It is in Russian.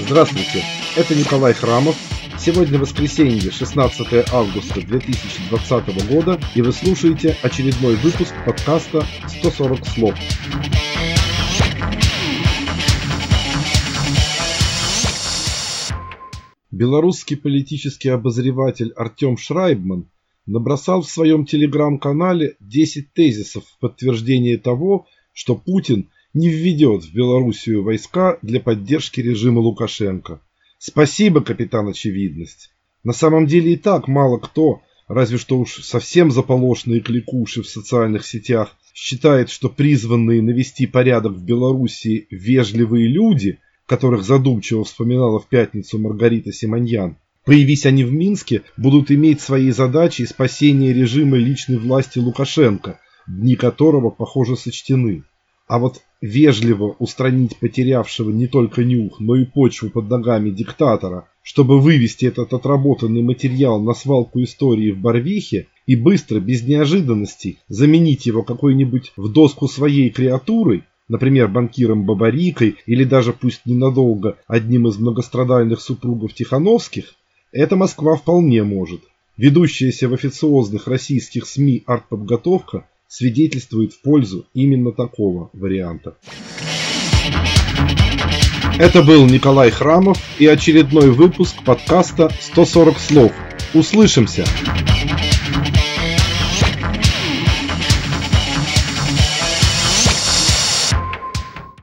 Здравствуйте, это Николай Храмов. Сегодня воскресенье, 16 августа 2020 года, и вы слушаете очередной выпуск подкаста «140 слов». Белорусский политический обозреватель Артем Шрайбман набросал в своем телеграм-канале 10 тезисов в подтверждение того, что Путин не введет в Белоруссию войска для поддержки режима Лукашенко. Спасибо, капитан Очевидность. На самом деле и так мало кто, разве что уж совсем заполошные кликуши в социальных сетях, считает, что призванные навести порядок в Белоруссии вежливые люди, которых задумчиво вспоминала в пятницу Маргарита Симоньян, Появись они в Минске, будут иметь своей задачей спасение режима личной власти Лукашенко, дни которого, похоже, сочтены. А вот вежливо устранить потерявшего не только нюх, но и почву под ногами диктатора, чтобы вывести этот отработанный материал на свалку истории в Барвихе и быстро, без неожиданностей, заменить его какой-нибудь в доску своей креатурой, например, банкиром Бабарикой или даже пусть ненадолго одним из многострадальных супругов Тихановских, это Москва вполне может. Ведущаяся в официозных российских СМИ артподготовка свидетельствует в пользу именно такого варианта. Это был Николай Храмов и очередной выпуск подкаста «140 слов». Услышимся!